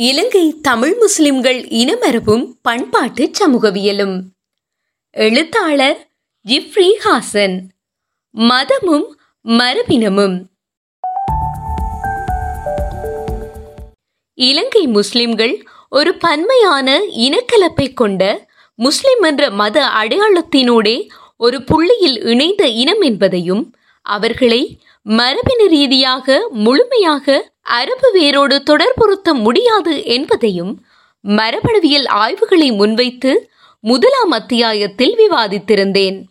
இலங்கை தமிழ் முஸ்லிம்கள் இனமரபும் பண்பாட்டு சமூகவியலும். எழுத்தாளர் ஜிப்ரி ஹாசன். மதமும் மரபினமும். இலங்கை முஸ்லிம்கள் ஒரு பன்மையான இனக்கலப்பை கொண்ட முஸ்லிம் என்ற மத அடையாளத்தினூடே ஒரு புள்ளியில் இணைந்த இனம் என்பதையும் அவர்களை மரபின ரீதியாக முழுமையாக அரபு வேரோடு தொடர்புறுத்த முடியாது என்பதையும் மரபணுவியல் ஆய்வுகளை முன்வைத்து முதலாம் அத்தியாயத்தில் விவாதித்திருந்தேன்.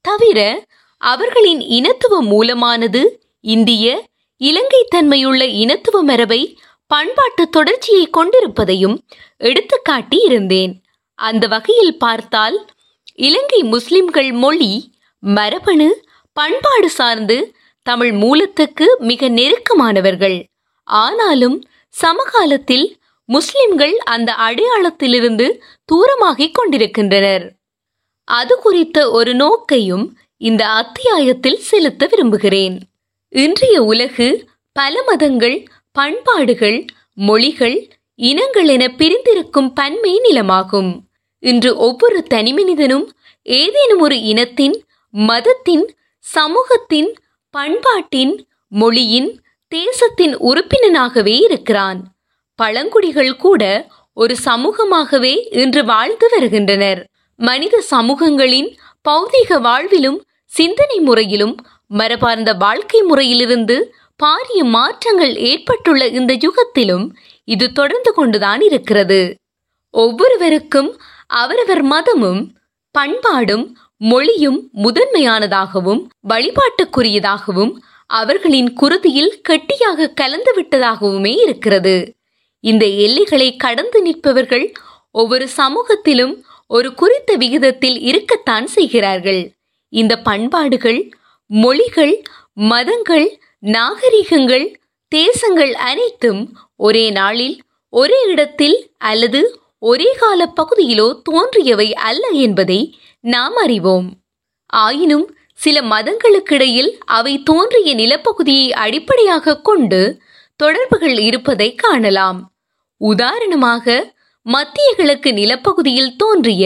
தவிர அவர்களின் இனத்துவ மூலமானது இந்திய இலங்கை தன்மையுள்ள இனத்துவ மரபை பண்பாட்டு தொடர்ச்சியை கொண்டிருப்பதையும் எடுத்துக்காட்டி இருந்தேன். அந்த வகையில் பார்த்தால் இலங்கை முஸ்லிம்கள் மொழி மரபணு பண்பாடு சார்ந்து தமிழ் மூலத்துக்கு மிக நெருக்கமானவர்கள். ஆனாலும் சமகாலத்தில் முஸ்லிம்கள் அந்த அடையாளத்திலிருந்து தூரமாகிக் கொண்டிருக்கின்றனர். அது குறித்த ஒரு நோக்கையும் இந்த அத்தியாயத்தில் செலுத்த விரும்புகிறேன். இன்றைய உலகு பல மதங்கள் பண்பாடுகள் மொழிகள் இனங்கள் என பிரிந்திருக்கும் பன்மை நிலமாகும். இன்று ஒவ்வொரு தனிமனிதனும் ஏதேனும் ஒரு இனத்தின் மதத்தின் சமூகத்தின் பண்பாட்டின் மொழியின் தேசத்தின் உறுப்பினனாகவே இருக்கிறான். பழங்குடிகள் கூட ஒரு சமூகமாகவே இன்று வாழ்ந்து வருகின்றனர். மனித சமூகங்களின் பௌதிக வாழ்விலும் சிந்தனை முறையிலும் மரபார்ந்த வாழ்க்கை முறையிலிருந்து பாரிய மாற்றங்கள் ஏற்பட்டுள்ள இந்த யுகத்திலும் இது தொடர்ந்து கொண்டுதான் இருக்கிறது. ஒவ்வொருவருக்கும் அவரவர் மதமும் பண்பாடும் மொழியும் முதன்மையானதாகவும் வழிபாட்டுக்குரியதாகவும் அவர்களின் குருதியில் கெட்டியாக கலந்து விட்டதாகவுமே இருக்கிறது. இந்த எல்லைகளை கடந்து நிற்பவர்கள் ஒவ்வொரு சமூகத்திலும் ஒரு குறித்த விகிதத்தில் இருக்கத்தான் செய்கிறார்கள். இந்த பண்பாடுகள் மொழிகள் மதங்கள் நாகரிகங்கள் தேசங்கள் அனைத்தும் ஒரே நாளில் ஒரே இடத்தில் அல்லது ஒரே கால பகுதியிலோ தோன்றியவை அல்ல என்பதை நாம் அறிவோம். ஆயினும் சில மதங்களுக்கிடையில் அவை தோன்றிய நிலப்பகுதியை அடிப்படையாக கொண்டு தொடர்புகள் இருப்பதை காணலாம். உதாரணமாக மத்திய கிழக்கு நிலப்பகுதியில் தோன்றிய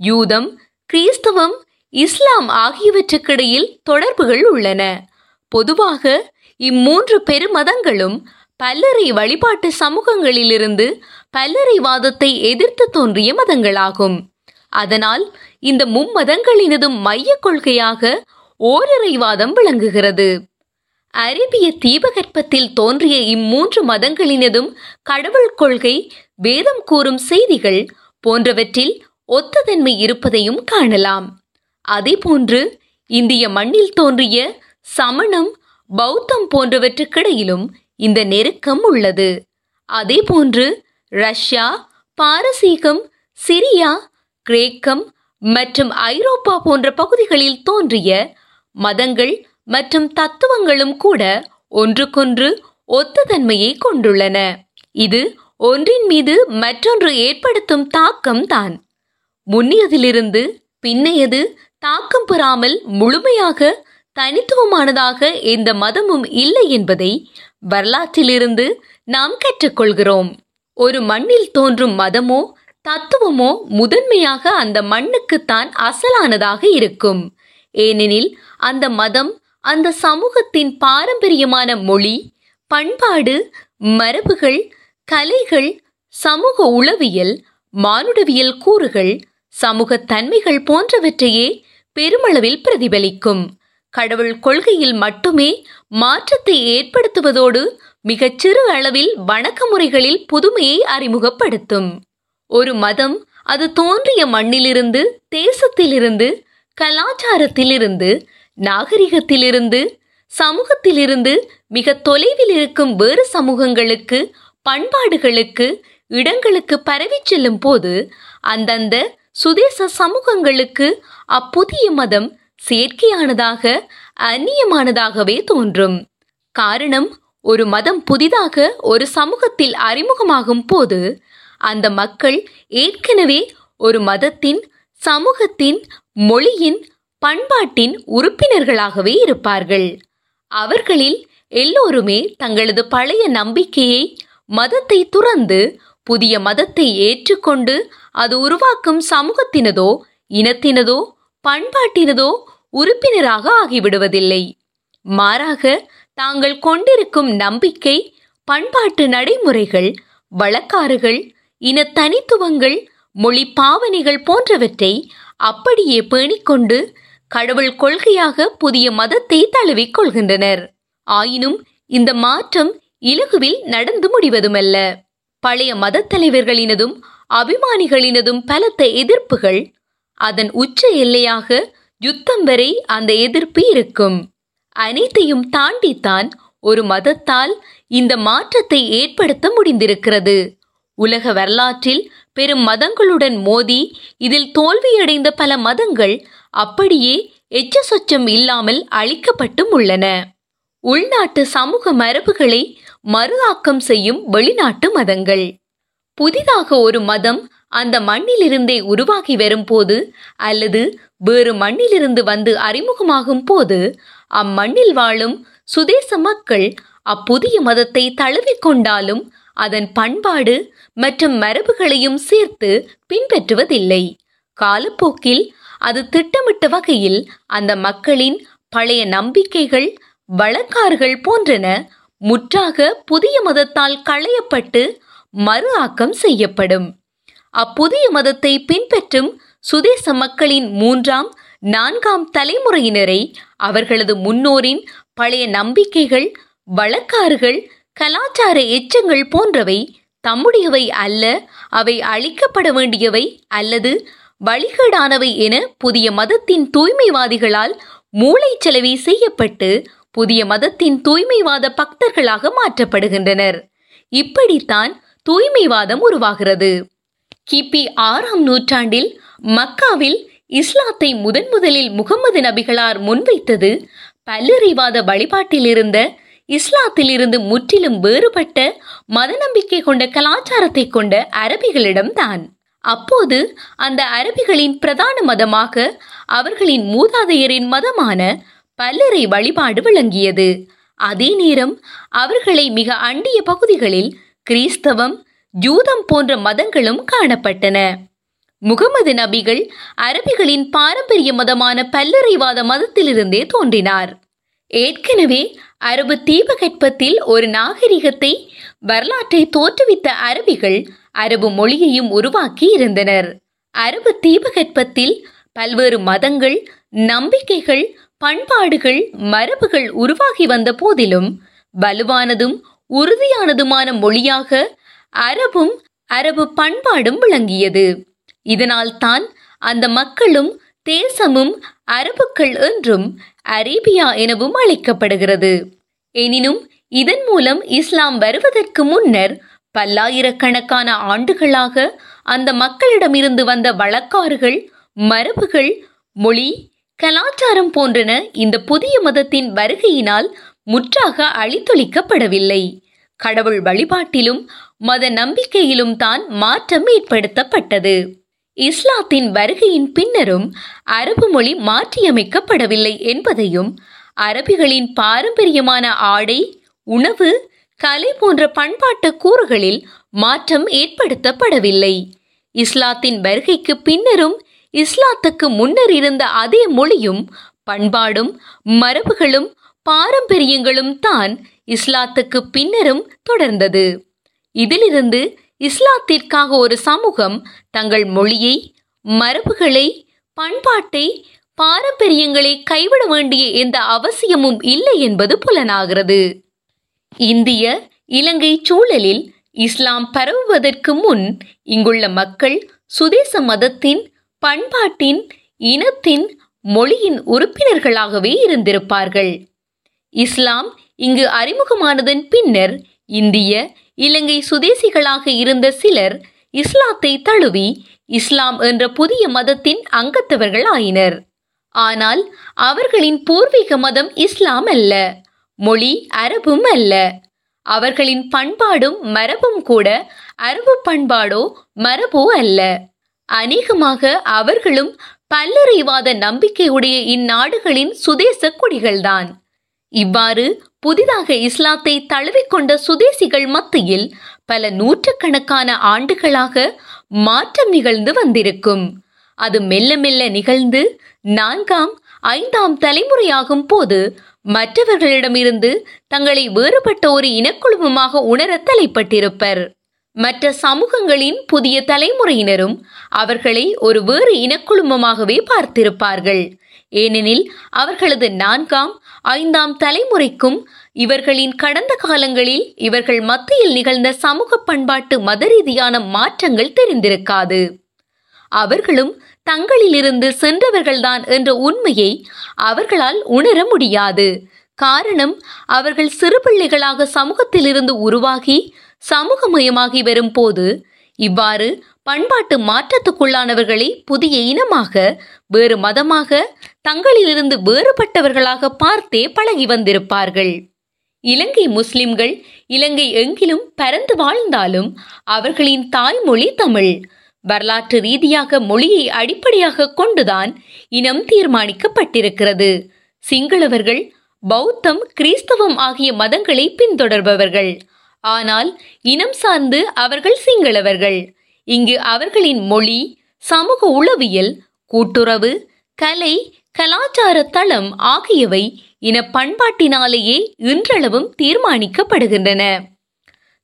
யூதம் கிறிஸ்தவம் இஸ்லாம் ஆகியவற்றுக்கிடையில் தொடர்புகள் உள்ளன. பொதுவாக இம்மூன்று பெருமதங்களும் பல்லறை வழிபாட்டு சமூகங்களிலிருந்து பல்லறைவாதத்தை எதிர்த்து தோன்றிய மதங்களாகும். அதனால் இந்த மும்மதங்களினதும் மைய கொள்கையாக ஓரறைவாதம் விளங்குகிறது. அரேபிய தீபகற்பத்தில் தோன்றிய இம்மூன்று மதங்களினதும் கடவுள் கொள்கை வேதம் கூறும் செய்திகள் போன்றவற்றில் ஒத்ததன்மை இருப்பதையும் காணலாம். அதேபோன்று இந்திய மண்ணில் தோன்றிய சமணம் பௌத்தம் போன்றவற்றுக்கிடையிலும் இந்த நெருக்கம் உள்ளது. அதேபோன்று ரஷ்யா பாரசீகம் சிரியா கிரேக்கம் மற்றும் ஐரோப்பா போன்ற பகுதிகளில் தோன்றிய மதங்கள் மற்றும் தத்துவங்களும் கூட ஒன்றுக்கொன்று ஒத்ததன்மையை கொண்டுள்ளன. இது ஒன்றின் மீது மற்றொன்று ஏற்படுத்தும் தாக்கம் தான் முன்னியதிலிருந்து பின்னையது தாக்கம் பெறாமல் முழுமையாக தனித்துவமானதாக எந்த மதமும் இல்லை என்பதை வரலாற்றிலிருந்து நாம் கற்றுக்கொள்கிறோம். ஒரு மண்ணில் தோன்றும் மதமோ தத்துவமோ முதன்மையாக அந்த மண்ணுக்குத்தான் அசலானதாக இருக்கும். ஏனெனில் அந்த மதம் அந்த சமூகத்தின் பாரம்பரியமான மொழி பண்பாடு மரபுகள் கலைகள் சமூக உளவியல் மானுடவியல் கூறுகள் சமூக தன்மைகள் போன்றவற்றையே பெருமளவில் பிரதிபலிக்கும். கடவுள் கொள்கையில் மட்டுமே மாற்றத்தை ஏற்படுத்துவதோடு மிகச்சிறு அளவில் வணக்க முறைகளில் புதுமையை அறிமுகப்படுத்தும். ஒரு மதம் அது தோன்றிய மண்ணிலிருந்து தேசத்திலிருந்து கலாச்சாரத்திலிருந்து நாகரிகத்திலிருந்து சமூகத்திலிருந்து மிக தொலைவில் இருக்கும் வேறு சமூகங்களுக்கு பண்பாடுகளுக்கு இடங்களுக்கு பரவி செல்லும் போது அந்தந்த சுதேச சமூகங்களுக்கு அப்புதிய மதம் செயற்கையானதாக அந்நியமானதாகவே தோன்றும். காரணம் ஒரு மதம் புதிதாக ஒரு சமூகத்தில் அறிமுகமாகும் போது அந்த மக்கள் ஏற்கனவே ஒரு மதத்தின் சமூகத்தின் மொழியின் பண்பாட்டின் உறுப்பினர்களாகவே இருப்பார்கள். அவர்களில் எல்லோருமே தங்களது பழைய நம்பிக்கையை மதத்தை துறந்து புதிய மதத்தை ஏற்றுக்கொண்டு அது உருவாக்கும் சமூகத்தினதோ இனத்தினதோ பண்பாட்டினதோ உறுப்பினராக ஆகிவிடுவதில்லை. மாறாக தாங்கள் கொண்டிருக்கும் நம்பிக்கை பண்பாட்டு நடைமுறைகள் வழக்காறுகள் இன தனித்துவங்கள் மொழி பாவனைகள் போன்றவற்றை அப்படியே பேணிக்கொண்டு கடவுள் கொள்கையாக புதிய மதத்தை தழுவிக் கொள்கின்றனர். ஆயினும் இந்த மாற்றம் இலகுவில் நடந்து முடிவதுமல்ல. பழைய மத தலைவர்களினதும் அபிமானிகளினதும் பலத்த எதிர்ப்புகள் அதன் உச்ச எல்லையாக யுத்தம் வரை அந்த எதிர்ப்பு இருக்கும். அனைத்தையும் தாண்டித்தான் ஒரு மதத்தால் இந்த மாற்றத்தை ஏற்படுத்த முடிந்திருக்கிறது. உலக வரலாற்றில் பெரும் மதங்களுடன் மோதி இதில் தோல்வியடைந்த பல மதங்கள் அப்படியே எச்ச சொச்சம் இல்லாமல் அழிக்கப்பட்டும் உள்ளன. உள்நாட்டு சமூக மரபுகளை மறு ஆக்கம் செய்யும் வெளிநாட்டு மதங்கள். புதிதாக ஒரு மதம் அந்த மண்ணிலிருந்தே உருவாகி வரும்போது அல்லது வேறு மண்ணிலிருந்து வந்து அறிமுகமாகும் போது அம்மண்ணில் வாழும் சுதேச மக்கள் அப்புதிய மதத்தை தழுவிக்கொண்டாலும் அதன் பண்பாடு மற்றும் மரபுகளையும் சேர்த்து பின்பற்றுவதில்லை. காலப்போக்கில் அது திட்டமிட்ட வகையில் அந்த மக்களின் பழைய நம்பிக்கைகள் வழக்காறுகள் போன்றன முற்றாக புதிய மதத்தால் களையப்பட்டு மறு ஆக்கம் செய்யப்படும். அப்புதிய மதத்தை பின்பற்றும் சுதேச மக்களின் மூன்றாம் நான்காம் தலைமுறையினரை அவர்களது முன்னோரின் பழைய நம்பிக்கைகள் வழக்காறுகள் கலாச்சார எச்சங்கள் போன்றவை தம்முடையவை அல்ல அவை அழிக்கப்பட வேண்டியவை அல்லது வழிகேடானவை என புதிய மதத்தின் தூய்மைவாதிகளால் மூளைச்சலவை செய்யப்பட்டு புதிய மதத்தின் தூய்மைவாத பக்தர்களாக மாற்றப்படுகின்றனர். இப்படித்தான் தூய்மைவாதம் உருவாகிறது. கிபி ஆறாம் நூற்றாண்டில் மக்காவில் இஸ்லாத்தை முதன் முதலில் முகமது நபிகளார் முன்வைத்தது பல்லறிவாத வழிபாட்டில் இருந்த இஸ்லாத்தில் இருந்து முற்றிலும் வேறுபட்ட மத நம்பிக்கை கொண்ட கலாச்சாரத்தை கொண்ட அரபிகளிடம்தான். அப்போது அந்த அரபிகளின் பிரதான மதமாக அவர்களின் மூதாதையரின் மதமான பல்லறை வழிபாடு விளங்கியது. அதே நேரம் அவர்களை மிக அண்டிய பகுதிகளில் கிறிஸ்தவம் ஜூதம் போன்ற மதங்களும் காணப்பட்டன. முகமது நபிகள் அரபிகளின் பாரம்பரிய மதமான பல்லறைவாத மதத்திலிருந்தே தோன்றினார். ஏற்கனவே அரபு தீபகற்பத்தில் ஒரு நாகரிகத்தை வரலாற்றை தோற்றுவித்த அரபிகள் அரபு மொழியையும் உருவாக்கி இருந்தனர். அரபு தீபகற்பத்தில் பல்வேறு மதங்கள் நம்பிக்கைகள் பண்பாடுகள் மரபுகள் உருவாகி வந்த போதிலும் வலுவானதும் உறுதியானதுமான மொழியாக அரபும் அரபு பண்பாடும் விளங்கியது. இதனால் தான் அந்த மக்களும் தேசமும் அரபுக்கள் என்றும் அரேபியா எனவும் அழைக்கப்படுகிறது. எனினும் இதன் மூலம் இஸ்லாம் வருவதற்கு முன்னர் பல்லாயிரக்கணக்கான ஆண்டுகளாக அந்த மக்களிடமிருந்து வந்த வழக்காறுகள் மரபுகள் மொழி கலாச்சாரம் போன்றன இந்த புதிய மதத்தின் வருகையினால் முற்றாக அழித்தொழிக்கப்படவில்லை. கடவுள் வழிபாட்டிலும் மத நம்பிக்கையிலும் தான் மாற்றம் ஏற்படுத்தப்பட்டது. இஸ்லாத்தின் வருகையின் பின்னரும் அரபு மொழி மாற்றியமைக்கப்படவில்லை என்பதையும் அரபிகளின் பாரம்பரியமான ஆடை உணவு கலை போன்ற பண்பாட்டு கூறுகளில் மாற்றம் ஏற்படுத்தப்படவில்லை. இஸ்லாத்தின் வருகைக்கு பின்னரும் இஸ்லாத்துக்கு முன்னர் இருந்த அதே மொழியும் பண்பாடும் மரபுகளும் பாரம்பரியங்களும் தான் இஸ்லாத்துக்கு பின்னரும் தொடர்ந்தது. இதிலிருந்து இஸ்லாத்திற்காக ஒரு சமூகம் தங்கள் மொழியை மரபுகளை பண்பாட்டை பாரம்பரியங்களை கைவிட வேண்டிய எந்த அவசியமும் இல்லை என்பது புலனாகிறது. இந்திய இலங்கை சூழலில் இஸ்லாம் பரவுவதற்கு முன் இங்குள்ள மக்கள் சுதேச மதத்தின் பண்பாட்டின் இனத்தின் மொழியின் உறுப்பினர்களாகவே இருந்திருப்பார்கள். இஸ்லாம் இங்கு அறிமுகமானதன் பின்னர் இந்திய இலங்கை சுதேசிகளாக இருந்த சிலர் இஸ்லாத்தை தழுவி இஸ்லாம் என்ற புதிய மதத்தின் அங்கத்தவர்கள் ஆயினர் ஆனால் அவர்களின் பூர்வீக மதம் இஸ்லாம் அல்ல மொழி அரபும் அல்ல. அவர்களின் பண்பாடும் மரபும் கூட அரபு பண்பாடோ மரபோ அல்ல. அநேகமாக அவர்களும் பல்லறைவாத நம்பிக்கையுடைய இந்நாடுகளின் சுதேச குடிகள்தான். இவ்வாறு புதிதாக இஸ்லாத்தை தழுவிக்கொண்ட சுதேசிகள் மத்தியில் பல நூற்றுக்கணக்கான ஆண்டுகளாக மாற்றம் நிகழ்ந்து வந்திருக்கும். அது மெல்ல மெல்ல நிகழ்ந்து நான்காம் ஐந்தாம் தலைமுறையாகும் போது மற்றவர்களிடமிருந்து தங்களை வேறுபட்ட ஒரு இனக்குழுமமாக உணர தலைப்பட்டிருப்பர். மற்ற சமூகங்களின் புதிய தலைமுறையினரும் அவர்களை ஒரு வேறு இனக்குழுமமாகவே பார்த்திருப்பார்கள். ஏனெனில் அவர்களது நான்காம் ஐந்தாம் தலைமுறைக்கும் இவர்களின் கடந்த காலங்களில் இவர்கள் மத்தியில் நிகழ்ந்த சமூக பண்பாட்டு மத ரீதியான மாற்றங்கள் தெரிந்திருக்காது. அவர்களும் தங்களிலிருந்து சென்றவர்கள்தான் என்ற உண்மையை அவர்களால் உணர முடியாது. காரணம் அவர்கள் சிறு பிள்ளைகளாக சமூகத்திலிருந்து உருவாகி சமூகமயமாகி வரும் போது இவ்வாறு பண்பாட்டு மாற்றத்துக்குள்ளானவர்களை புதிய இனமாக வேறு மதமாக தங்களிலிருந்து வேறுபட்டவர்களாக பார்த்தே பழகி வந்திருப்பார்கள். இலங்கை முஸ்லிம்கள் இலங்கை எங்கிலும் பரந்து வாழ்ந்தாலும் அவர்களின் தாய்மொழி தமிழ். வரலாற்று ரீதியாக மொழியை அடிப்படையாக கொண்டுதான் இனம் தீர்மானிக்கப்பட்டிருக்கிறது. சிங்களவர்கள் பௌத்தம் கிறிஸ்தவம் ஆகிய மதங்களை பின்தொடர்பவர்கள். ஆனால் இனம் சார்ந்து அவர்கள் சிங்களவர்கள். இங்கு அவர்களின் மொழி சமூக உளவியல் கூட்டுறவு கலை கலாச்சார தளம் ஆகியவை இன பண்பாட்டினாலேயே இன்றளவும் தீர்மானிக்கப்படுகின்றன.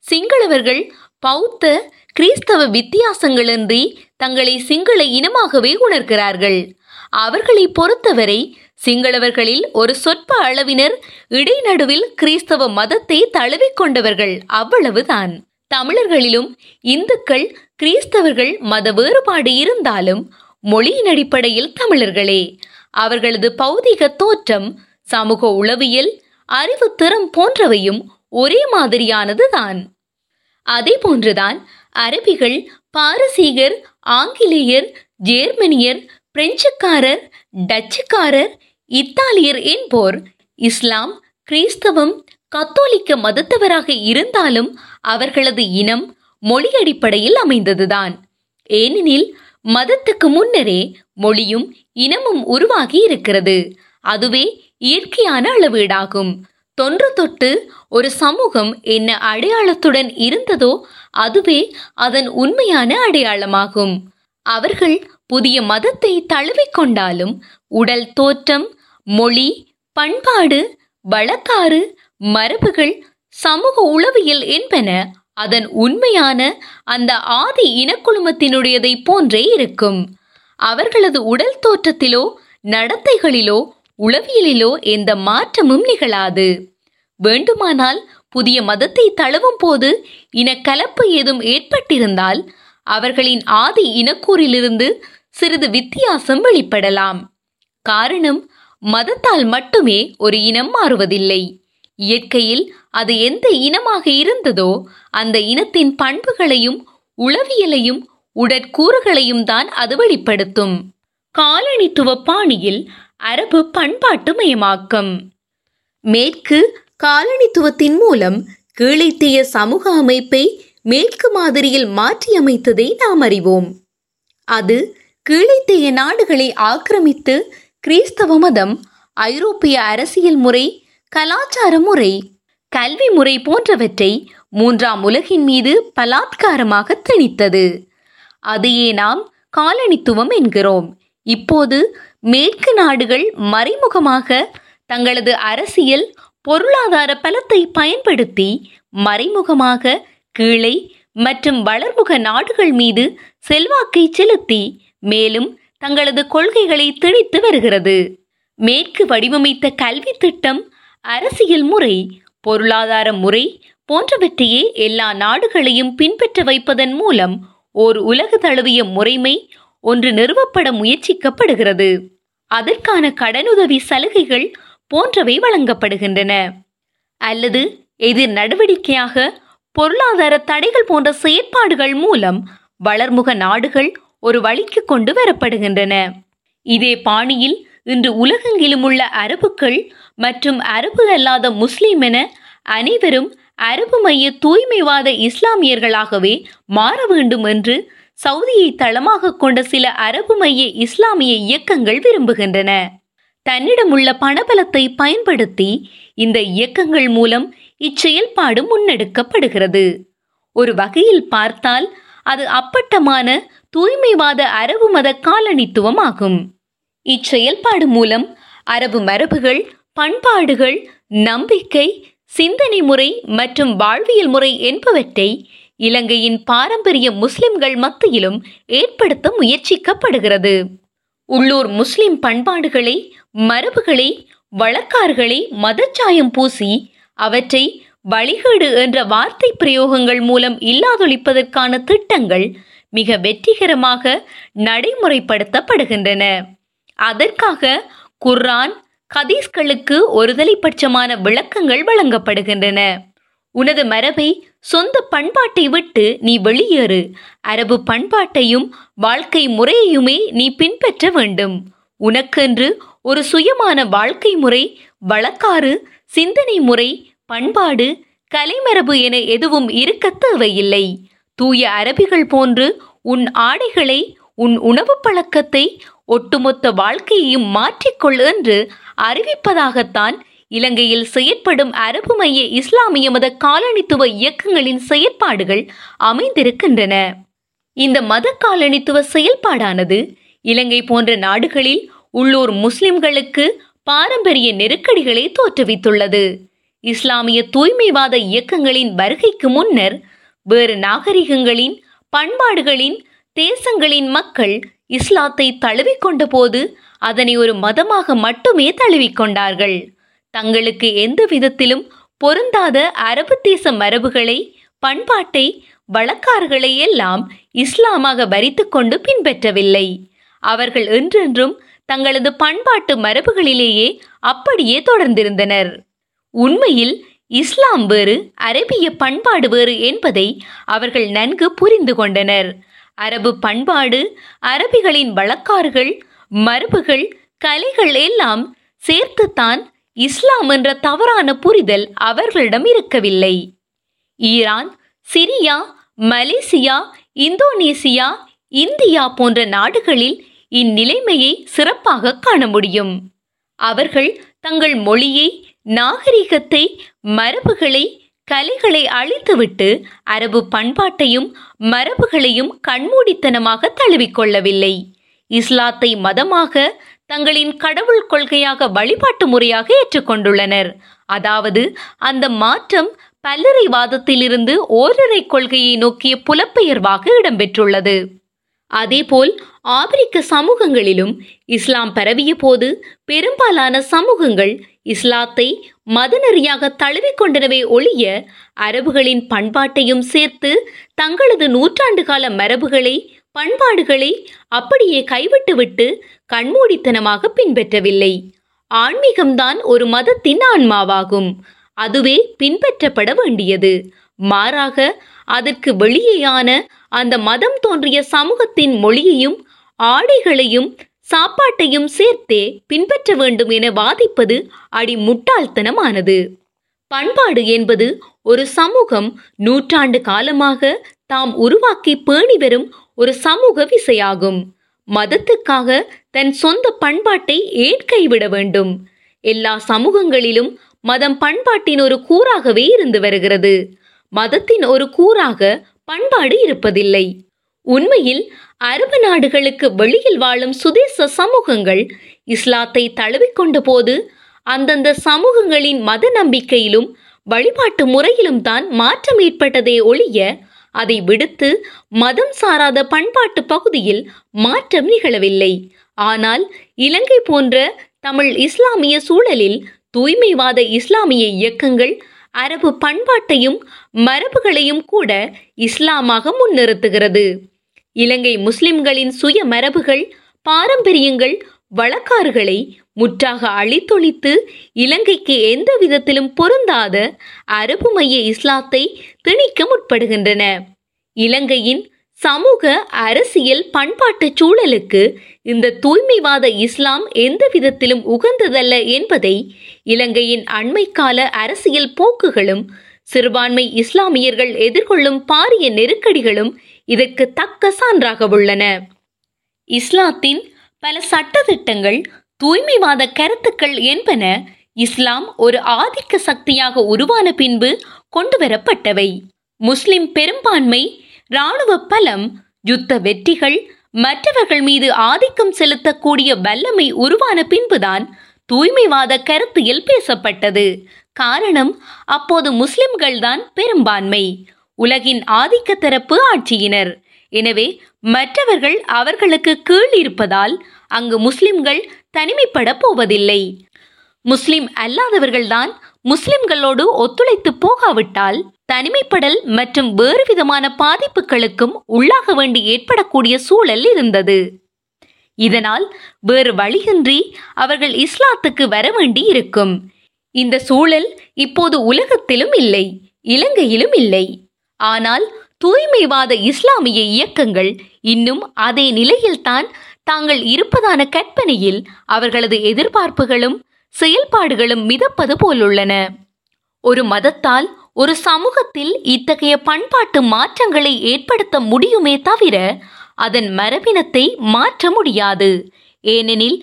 சிங்களவர்கள் பௌத்த கிறிஸ்தவ வித்தியாசங்களின்றி தங்களை சிங்கள இனமாகவே உணர்கிறார்கள். அவர்களை பொறுத்தவரை சிங்களவர்களில் ஒரு சொற்ப அளவினர் இடைநடுவில் கிறிஸ்தவ மதத்தை தழுவிக்கொண்டவர்கள் அவ்வளவுதான். தமிழர்களிலும் இந்துக்கள் கிறிஸ்தவர்கள் மத வேறுபாடு இருந்தாலும் மொழியின் அடிப்படையில் தமிழர்களே. அவர்களது பௌதிக தோற்றம் சமூக உளவியல் அறிவு திறம் போன்றவையும் ஒரே மாதிரியானதுதான். அதே போன்றுதான் அரபிகள் பாரசீகர் ஆங்கிலேயர் ஜேர்மனியர் பிரெஞ்சுக்காரர் டச்சுக்காரர் இத்தாலியர் என்போர் இஸ்லாம் கிறிஸ்தவம் கத்தோலிக்க மதத்தவராக இருந்தாலும் அவர்களது இனம் மொழி அடிப்படையில் அமைந்ததுதான். ஏனெனில் மதத்துக்கு முன்னரே மொழியும் இனமும் உருவாகி இருக்கிறது. அதுவே இயற்கையான அளவீடாகும். தொன்று தொட்டு ஒரு சமூகம் என்ன அடையாளத்துடன் இருந்ததோ அதுவே அதன் உண்மையான அடையாளமாகும். அவர்கள் புதிய மதத்தை தழுவிக்கொண்டாலும் உடல் தோற்றம் மொழி பண்பாடு வழக்காறு மரபுகள் சமூக உளவியல் என்பன அதன் உண்மையான அந்த ஆதி இனக்குழுமத்தினுடையதை போன்றே இருக்கும். அவர்களது உடல் தோற்றத்திலோ நடத்தைகளிலோ உளவியலிலோ எந்த மாற்றமும் நிகழாது. வேண்டுமானால் புதிய மதத்தை தழுவும் போது இனக்கலப்பு ஏதும் ஏற்பட்டிருந்தால் அவர்களின் ஆதி இனக்கூறிலிருந்து சிறிது வித்தியாசம் வெளிப்படலாம். காரணம் மதத்தால் மட்டுமே ஒரு இனம் மாறுவதில்லை. இயற்கையில் அது எந்த இனமாக இருந்ததோ அந்த இனத்தின் பண்புகளையும் உளவியலையும் உடற்கூறுகளையும் தான் அது வெளிப்படுத்தும். காலனித்துவ பாணியில் அரபு பண்பாட்டு மயமாக்கம். மேற்கு காலனித்துவத்தின் மூலம் கீழைத்திய சமூக அமைப்பை மேற்கு மாதிரியில் மாற்றியமைத்ததை நாம் அறிவோம். அது கீழைத்திய நாடுகளை ஆக்கிரமித்து கிறிஸ்தவ மதம் ஐரோப்பிய அரசியல் முறை கலாச்சார முறை கல்வி முறை போன்றவற்றை மூன்றாம் உலகின் மீது பலாத்காரமாக திணித்தது. அதையே நாம் காலனித்துவம் என்கிறோம். இப்போது மேற்கு நாடுகள் மறைமுகமாக தங்களது அரசியல் பொருளாதார பலத்தை பயன்படுத்தி மறைமுகமாக கீழே மற்றும் வளர்முக நாடுகள் மீது செல்வாக்கை செலுத்தி மேலும் தங்களது கொள்கைகளை திணித்து வருகிறது. மேற்கு வடிவமைத்த கல்வி திட்டம் அரசியல் முறை பொருளாதார முறை போன்றவற்றையே எல்லா நாடுகளையும் பின்பற்ற வைப்பதன் மூலம் ஓர் உலக தழுவிய முறைமை ஒன்று நிறுவப்பட முயற்சிக்கப்படுகிறது. அதற்கான கடனுதவி சலுகைகள் போன்றவை வழங்கப்படுகின்றன. அல்லது எதிர் நடவடிக்கையாக பொருளாதார தடைகள் போன்ற செயற்பாடுகள் மூலம் வளர்முக நாடுகள் ஒரு வழிக்கு கொண்டு வரப்படுகின்றன. இதே பாணியில் இன்று உலகெங்கிலும் உள்ள அரபுக்கள் மற்றும் அரபு அல்லாத முஸ்லீம் என அனைவரும் அரபு மைய தூய்மைவாத இஸ்லாமியர்களாகவே மாற வேண்டும் என்று சவுதியை தளமாக கொண்ட சில அரபு மைய இஸ்லாமிய இயக்கங்கள் விரும்புகின்றன. தன்னிடமுள்ள பணபலத்தை பயன்படுத்தி இந்த இயக்கங்கள் மூலம் இச்செயல்பாடு முன்னெடுக்கப்படுகிறது. ஒரு வகையில் பார்த்தால் அது அப்பட்டமான தூய்மைவாத அரபு மத காலனித்துவம் ஆகும் இச்செயல்பாடு மூலம் அரபு மரபுகள் பண்பாடுகள் நம்பிக்கை சிந்தனை முறை மற்றும் வாழ்வியல் முறை என்பவற்றை இலங்கையின் பாரம்பரிய முஸ்லிம்கள் மத்தியிலும் ஏற்படுத்த முயற்சிக்கப்படுகிறது. உள்ளூர் முஸ்லிம் பண்பாடுகளை மரபுகளை வழக்கார்களை மதச்சாயம் பூசி அவற்றை வழிகேடு என்ற வார்த்தை பிரயோகங்கள் மூலம் இல்லாதொழிப்பதற்கான திட்டங்கள் மிக வெற்றிகரமாக நடைமுறைப்படுத்தப்படுகின்றன. அதற்காக குர்ஆன் கதீஸ்களுக்கு ஒருதலைப்பட்சமான விளக்கங்கள் வழங்கப்படுகின்றன. உனது மரபை சொந்த பண்பாட்டை விட்டு நீ வெளியேறு. அரபு பண்பாட்டையும் வாழ்க்கை முறையையுமே நீ பின்பற்ற வேண்டும். உனக்கென்று ஒரு சுயமான வாழ்க்கை முறை வழக்காறு சிந்தனை முறை பண்பாடு கலைமரபு என எதுவும் இருக்க தேவையில்லை. தூய அரபிகள் போன்று உன் ஆடைகளை உன் உணவு பழக்கத்தை ஒட்டுமொத்த வாழ்க்கையையும் மாற்றிக்கொள் என்று அறிவிப்பதாகத்தான் இலங்கையில் செயற்படும் அரபு மைய இஸ்லாமிய மத காலனித்துவ இயக்கங்களின் செயற்பாடுகள் அமைந்திருக்கின்றன. இந்த மத காலனித்துவ செயல்பாடானது இலங்கை போன்ற நாடுகளில் உள்ளூர் முஸ்லிம்களுக்கு பாரம்பரிய நெருக்கடிகளை தோற்றுவித்துள்ளது. இஸ்லாமிய தூய்மைவாத இயக்கங்களின் வருகைக்கு முன்னர் வேறு நாகரிகங்களின் பண்பாடுகளின் தேசங்களின் மக்கள் இஸ்லாத்தை தழுவிக்கொண்ட போது அதனை ஒரு மதமாக மட்டுமே தழுவிக்கொண்டார்கள் தங்களுக்கு எந்த விதத்திலும் பொருந்தாத அரபு தேச மரபுகளை பண்பாட்டை வழக்கார்களை எல்லாம் இஸ்லாமாக வரித்துக்கொண்டு பின்பற்றவில்லை. அவர்கள் என்றென்றும் தங்களது பண்பாட்டு மரபுகளிலேயே அப்படியே தொடர்ந்திருந்தனர். உண்மையில் இஸ்லாம் வேறு அரபிய பண்பாடு வேறு என்பதை அவர்கள் நன்கு புரிந்து கொண்டனர். அரபு பண்பாடு அரபிகளின் வழக்காறுகள் மரபுகள் கலைகள் எல்லாம் சேர்த்துத்தான் இஸ்லாம் என்ற தவறான புரிதல் அவர்களிடம் இருக்கவில்லை. Iran Syria Malaysia Indonesia India போன்ற நாடுகளில் இந்நிலைமையை சிறப்பாக காண முடியும். அவர்கள் தங்கள் மொழியை நாகரிகத்தை மரபுகளை கலைகளை அழித்துவிட்டு அரபு பண்பாட்டையும் மரபுகளையும் கண்மூடித்தனமாக தழுவிக்கொள்ளவில்லை. இஸ்லாத்தை மதமாக தங்களின் கடவுள் கொள்கையாக வழிபாட்டு முறையாக ஏற்றுக்கொண்டுள்ளனர். அதாவது அந்த மாற்றம் பல்லறைவாதத்திலிருந்து ஓரிரை கொள்கையை நோக்கிய புலப்பெயர்வாக இடம்பெற்றுள்ளது. அதேபோல் ஆப்பிரிக்க சமூகங்களிலும் இஸ்லாம் பரவிய போது பெரும்பாலான சமூகங்கள் இஸ்லாத்தை மதநெறியாக தழுவிக்கொண்டனவே ஒழிய அரபுகளின் பண்பாட்டையும் சேர்த்து தங்களது நூற்றாண்டு கால மரபுகளை பண்பாடுகளை அப்படியே கைவிட்டுவிட்டு கண்மூடித்தனமாக பின்பற்றவில்லை. ஆன்மீகம்தான் ஒரு மதத்தின் ஆன்மாவாகும். அதுவே பின்பற்றப்பட வேண்டியது. மாறாக அதற்கு வெளியேயான அந்த மதம் தோன்றிய சமூகத்தின் மொழியையும் ஆடைகளையும் சாப்பாட்டையும் சேர்த்தே பின்பற்ற வேண்டும் என வாதிப்பது அடி முட்டாள்தனமானது பண்பாடு என்பது ஒரு சமூகம் நூற்றாண்டு காலமாக தாம் உருவாக்கி பேணி வரும் ஒரு சமூக விசையாகும். மதத்துக்காக தன் சொந்த பண்பாட்டை ஏன் கைவிட வேண்டும்? எல்லா சமூகங்களிலும் மதம் பண்பாட்டின் ஒரு கூறாகவே இருந்து வருகிறது. மதத்தின் ஒரு கூறாக பண்பாடு இருப்பதில்லை. உண்மையில் அரபு நாடுகளுக்கு வெளியில் வாழும் சுதேச சமூகங்கள் இஸ்லாத்தை தழுவிக்கொண்ட போது அந்தந்த சமூகங்களின் மத நம்பிக்கையிலும் வழிபாட்டு முறையிலும் தான் மாற்றம் ஏற்பட்டதே ஒழிய அதை விடுத்து மதம் சாராத பண்பாட்டு பகுதியில் மாற்றம் நிகழவில்லை. ஆனால் இலங்கை போன்ற தமிழ் இஸ்லாமிய சூழலில் தூய்மைவாத இஸ்லாமிய இயக்கங்கள் அரபு பண்பாட்டையும் மரபுகளையும் கூட இஸ்லாமாக முன்னிறுத்துகிறது. இலங்கை முஸ்லிம்களின் சுய மரபுகள் பாரம்பரியங்கள் வழக்காறுகளை முற்றாக அழித்தொழித்து இலங்கைக்கு எந்த விதத்திலும் பொருந்தாத அரபு மைய இஸ்லாத்தை திணிக்க முற்படுகின்றன. இலங்கையின் சமூக அரசியல் பண்பாட்டு சூழலுக்கு இந்த தூய்மைவாத இஸ்லாம் எந்த விதத்திலும் உகந்ததல்ல என்பதை இலங்கையின் அண்மைக்கால அரசியல் போக்குகளும் சிறுபான்மை இஸ்லாமியர்கள் எதிர்கொள்ளும் பாரிய நெருக்கடிகளும் இதற்கு தக்க சான்றாக உள்ளன. இஸ்லாத்தின் பல சட்டதிட்டங்கள் தூய்மைவாத கருத்துக்கள் என்பன இஸ்லாம் ஒரு ஆதிக்க சக்தியாக உருவான பின்பு கொண்டுவரப்பட்டவை. முஸ்லிம் பெரும்பான்மை இராணுவ பலம் யுத்த வெற்றிகள் மற்றவர்கள் மீது ஆதிக்கம் செலுத்தக்கூடிய வல்லமை உருவான பின்புதான் தூய்மைவாத கருத்தியல் பேசப்பட்டது. காரணம் அப்போது முஸ்லிம்கள் தான் பெரும்பான்மை. உலகின் ஆதிக்க தரப்பு ஆட்சியினர். எனவே மற்றவர்கள் அவர்களுக்கு கீழ் இருப்பதால் அங்கு முஸ்லிம்கள் தனிமைப்பட போவதில்லை. முஸ்லிம் அல்லாதவர்கள்தான் முஸ்லிம்களோடு ஒத்துழைத்து போகாவிட்டால் தனிமைப்படல் மற்றும் வேறு விதமான பாதிப்புகளுக்கும் உள்ளாக வேண்டி ஏற்படக்கூடிய சூழல் இருந்தது. இதனால் வேறு வழியின்றி அவர்கள் இஸ்லாத்துக்கு வர வேண்டி இருக்கும். இந்த சூழல் இப்போது உலகத்திலும் இல்லை இலங்கையிலும் இல்லை. ஆனால் தூய்மைவாத இஸ்லாமிய இயக்கங்கள் இன்னும் அதே நிலையில்தான் தாங்கள் இருப்பதான கற்பனையில் அவர்களது எதிர்பார்ப்புகளும் செயல்பாடுகளும் மிதப்பது போலுள்ளன. ஒரு மதத்தால் ஒரு சமூகத்தில் இத்தகைய பண்பாட்டு மாற்றங்களை ஏற்படுத்த முடியுமே தவிர அதன் மரபினத்தை மாற்ற முடியாது. ஏனெனில்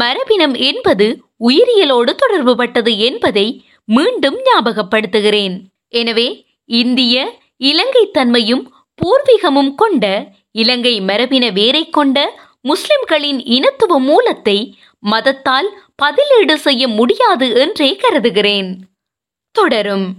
மரபினம் என்பது உயிரியலோடு தொடர்புபட்டது என்பதை மீண்டும் ஞாபகப்படுத்துகிறேன். எனவே இந்திய இலங்கை தன்மையும் பூர்வீகமும் கொண்ட இலங்கை மரபின வேரை கொண்ட முஸ்லிம்களின் இனத்துவ மூலத்தை மதத்தால் பதிலீடு செய்ய முடியாது என்றே கருதுகிறேன். தொடரும்.